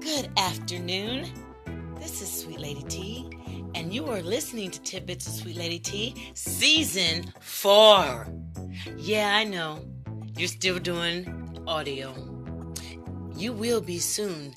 Good afternoon. This is Sweet Lady T, and you are listening to Tidbits of Sweet Lady T, Season 4. Yeah, I know. You're still doing audio. You will be soon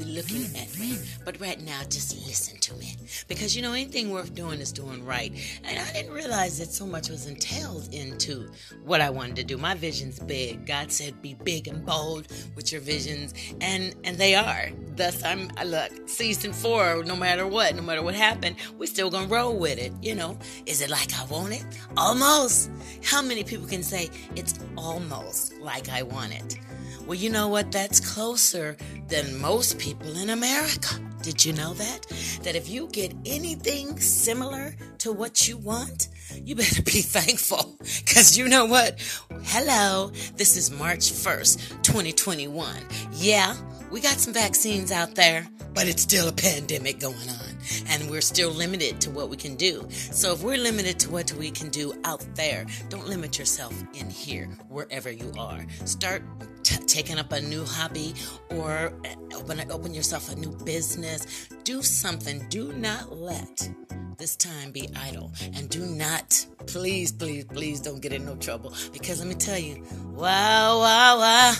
looking at me. But right now, just listen to me. Because you know, anything worth doing is doing right. And I didn't realize that so much was entailed into what I wanted to do. My vision's big. God said, be big and bold with your visions. And and they are. Thus, I'm, I look, season four, no matter what, no matter what happened, we're still gonna roll with it. You know, is it like I want it? Almost. How many people can say it's almost like I want it? Well, you know what? That's closer than most people in America. Did you know that? That if you get anything similar to what you want, you better be thankful. Because you know what? Hello, this is March 1st, 2021. Yeah, we got some vaccines out there, but it's still a pandemic going on and we're still limited to what we can do. So if we're limited to what we can do out there, don't limit yourself in here, wherever you are. Start t- taking up a new hobby or uh, open open yourself a new business. Do something. Do not let this time be idle and do not please please please don't get in no trouble because let me tell you wow wow wow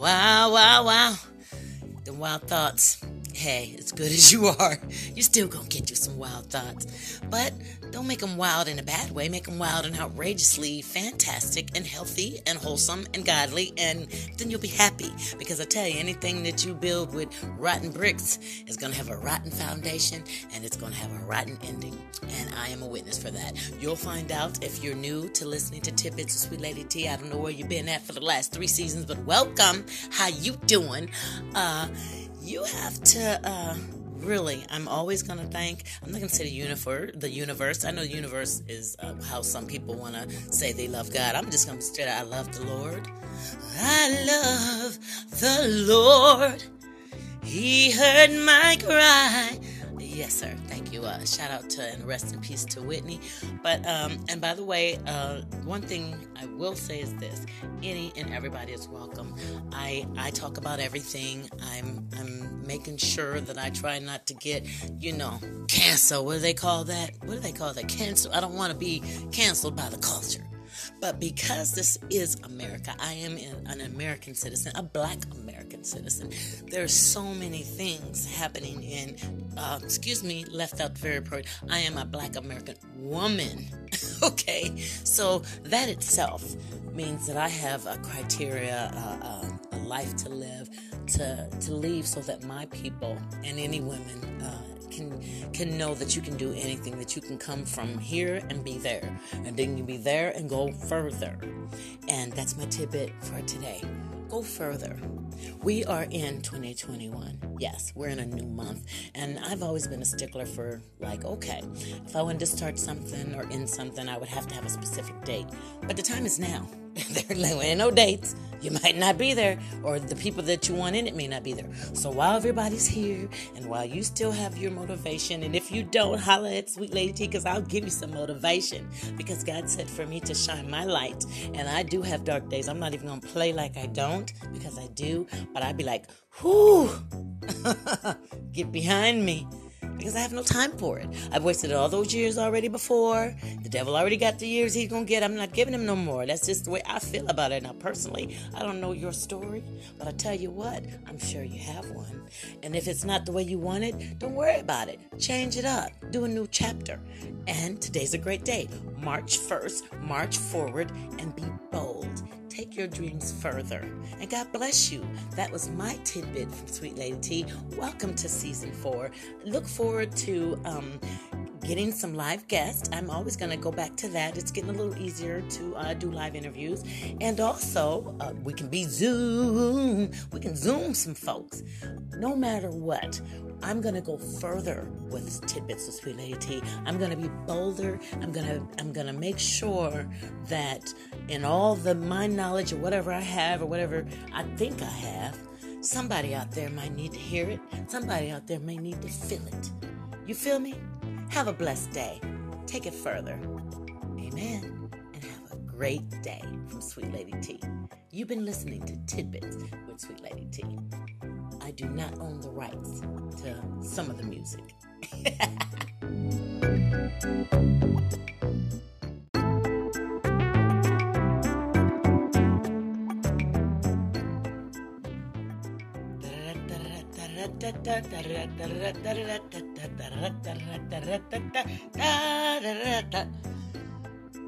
wow wow wow the wild thoughts hey, as good as you are, you're still gonna get you some wild thoughts. But don't make them wild in a bad way. Make them wild and outrageously fantastic and healthy and wholesome and godly, and then you'll be happy. Because I tell you, anything that you build with rotten bricks is gonna have a rotten foundation and it's gonna have a rotten ending. And I am a witness for that. You'll find out if you're new to listening to Tidbits of Sweet Lady T. I don't know where you've been at for the last three seasons, but welcome. How you doing? Uh, you have to uh, really i'm always going to thank i'm not going to say the universe the universe. I know the universe is uh, how some people want to say they love god. I'm just going to straight i love the lord. I love the lord. He heard my cry Yes, sir. Thank you. Uh, shout out to and rest in peace to Whitney. But um, and by the way, uh, one thing I will say is this: any and everybody is welcome. I I talk about everything. I'm I'm making sure that I try not to get you know cancel. What do they call that? What do they call that? Cancel. I don't want to be canceled by the culture. But because this is America, I am an American citizen, a black American citizen. There are so many things happening in, uh, excuse me, left out very important. I am a black American woman. okay, so that itself means that I have a criteria, uh, uh, a life to live, to, to leave so that my people and any women uh, can can know that you can do anything that you can come from here and be there and then you be there and go further and that's my tidbit for today go further. We are in 2021 yes we're in a new month and i've always been a stickler for like okay if i wanted to start something or end something i would have to have a specific date. But the time is now there ain't no dates. You might not be there, or the people that you want in it may not be there. So while everybody's here, and while you still have your motivation, and if you don't, holla at Sweet Lady T, because I'll give you some motivation. Because God said for me to shine my light, and I do have dark days. I'm not even gonna play like I don't, because I do. But I'd be like, whoo, get behind me because I have no time for it. I've wasted all those years already before. The devil already got the years he's gonna get. I'm not giving him no more. That's just the way I feel about it. Now, personally, I don't know your story, but I tell you what, I'm sure you have one. And if it's not the way you want it, don't worry about it. Change it up. Do a new chapter. And today's a great day. March 1st, march forward and be bold your dreams further. And God bless you. That was my tidbit from Sweet Lady T. Welcome to season four. Look forward to um, getting some live guests. I'm always going to go back to that. It's getting a little easier to uh, do live interviews. And also, uh, we can be Zoom. We can Zoom some folks. No matter what, I'm gonna go further with tidbits of Sweet Lady T. I'm gonna be bolder. I'm gonna I'm gonna make sure that in all the my knowledge or whatever I have or whatever I think I have, somebody out there might need to hear it. Somebody out there may need to feel it. You feel me? Have a blessed day. Take it further. Amen. And have a great day from Sweet Lady T. You've been listening to Tidbits with Sweet Lady T. I do not own the rights to some of the music.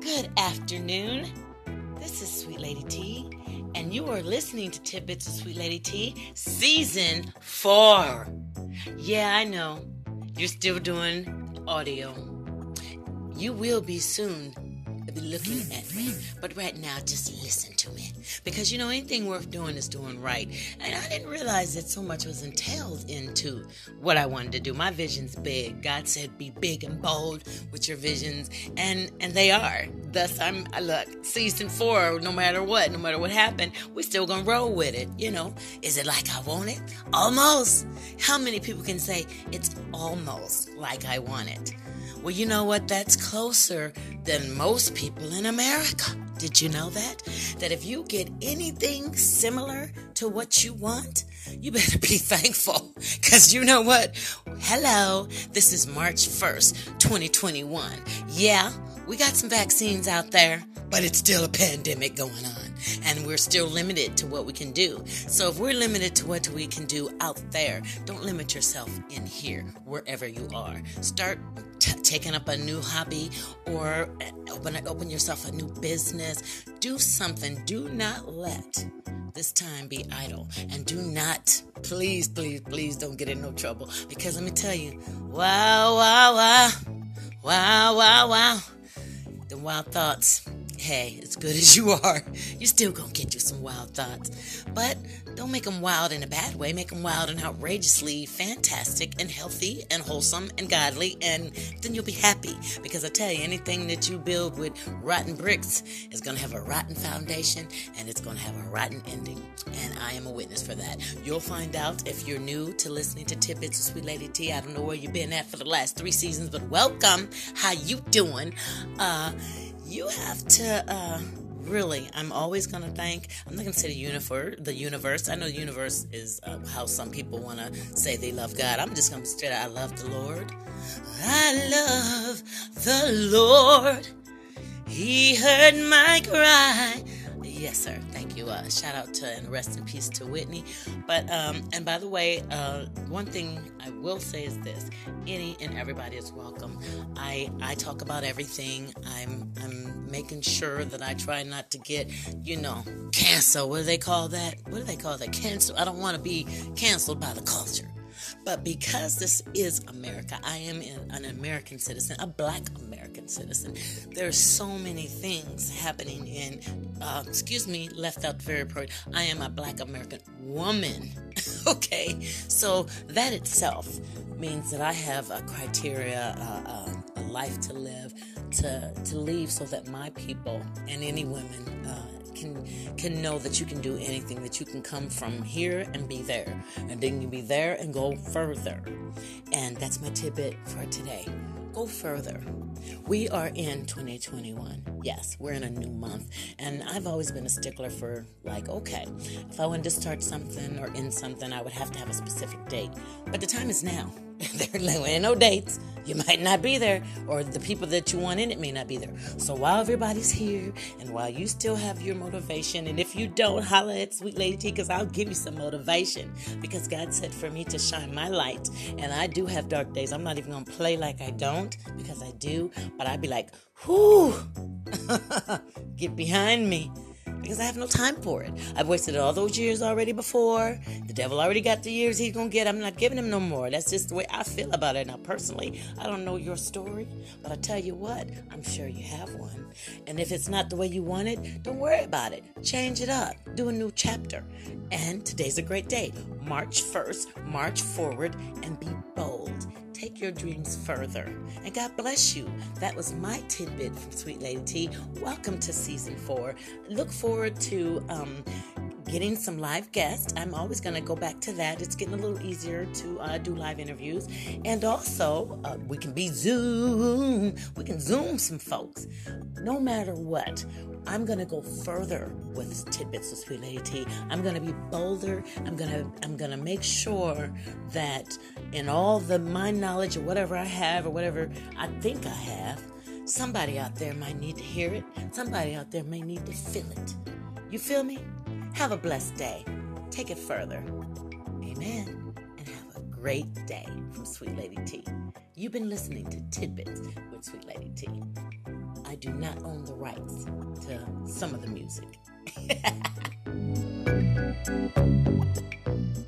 Good afternoon. This is Sweet Lady T, and you are listening to Tidbits of Sweet Lady T, Season 4. Yeah, I know. You're still doing audio. You will be soon looking at me. But right now, just listen to me. Because you know, anything worth doing is doing right. And I didn't realize that so much was entailed into what I wanted to do. My vision's big. God said, be big and bold with your visions. And and they are. Thus I'm I look, season four, no matter what, no matter what happened, we still gonna roll with it. You know. Is it like I want it? Almost. How many people can say it's almost like I want it? Well, you know what? That's closer than most people in America. Did you know that? That if you get anything similar to what you want, you better be thankful. Because you know what? Hello, this is March 1st, 2021. Yeah, we got some vaccines out there, but it's still a pandemic going on and we're still limited to what we can do. So if we're limited to what we can do out there, don't limit yourself in here, wherever you are. Start taking up a new hobby or uh, open open yourself a new business. Do something. Do not let this time be idle and do not please please please don't get in no trouble because let me tell you wow wow wow wow wow wow the wild thoughts hey, as good as you are, you're still gonna get you some wild thoughts. But don't make them wild in a bad way. Make them wild and outrageously fantastic and healthy and wholesome and godly, and then you'll be happy. Because I tell you, anything that you build with rotten bricks is gonna have a rotten foundation and it's gonna have a rotten ending. And I am a witness for that. You'll find out if you're new to listening to Tidbits of Sweet Lady T. I don't know where you've been at for the last three seasons, but welcome. How you doing? Uh, you have to uh, really i'm always going to thank i'm not going to say the universe the universe i know the universe is uh, how some people want to say they love god. I'm just going to say i love the lord. I love the lord. He heard my cry Yes, sir. Thank you. Uh, shout out to and rest in peace to Whitney. But um, and by the way, uh, one thing I will say is this: any and everybody is welcome. I I talk about everything. I'm I'm making sure that I try not to get you know cancel. What do they call that? What do they call that? Cancel. I don't want to be canceled by the culture. But because this is America, I am an American citizen, a black American citizen. There are so many things happening in, uh, excuse me, left out very important. I am a black American woman. okay, so that itself means that I have a criteria, uh, uh, a life to live, to to leave, so that my people and any women uh, can can know that you can do anything that you can come from here and be there. And then you be there and go further. And that's my tidbit for today. Go further. We are in 2021 yes we're in a new month. And i've always been a stickler for like okay if i wanted to start something or end something i would have to have a specific date. But the time is now there ain't no dates. You might not be there, or the people that you want in it may not be there. So while everybody's here, and while you still have your motivation, and if you don't, holla at Sweet Lady T, because I'll give you some motivation. Because God said for me to shine my light, and I do have dark days. I'm not even gonna play like I don't, because I do. But I'd be like, whoo, get behind me because I have no time for it. I've wasted all those years already before. The devil already got the years he's gonna get. I'm not giving him no more. That's just the way I feel about it. Now, personally, I don't know your story, but I tell you what, I'm sure you have one. And if it's not the way you want it, don't worry about it. Change it up. Do a new chapter. And today's a great day. March 1st, march forward and be take your dreams further. And God bless you. That was my tidbit from Sweet Lady T. Welcome to season four. Look forward to um, getting some live guests. I'm always going to go back to that. It's getting a little easier to uh, do live interviews. And also, uh, we can be Zoom. We can Zoom some folks. No matter what, I'm going to go further with tidbits of Sweet Lady T. I'm going to be bolder. I'm going to I'm going to make sure that in all the my knowledge or whatever I have or whatever I think I have, somebody out there might need to hear it. Somebody out there may need to feel it. You feel me? Have a blessed day. Take it further. Amen. And have a great day from Sweet Lady T. You've been listening to Tidbits with Sweet Lady T. I do not own the rights to some of the music.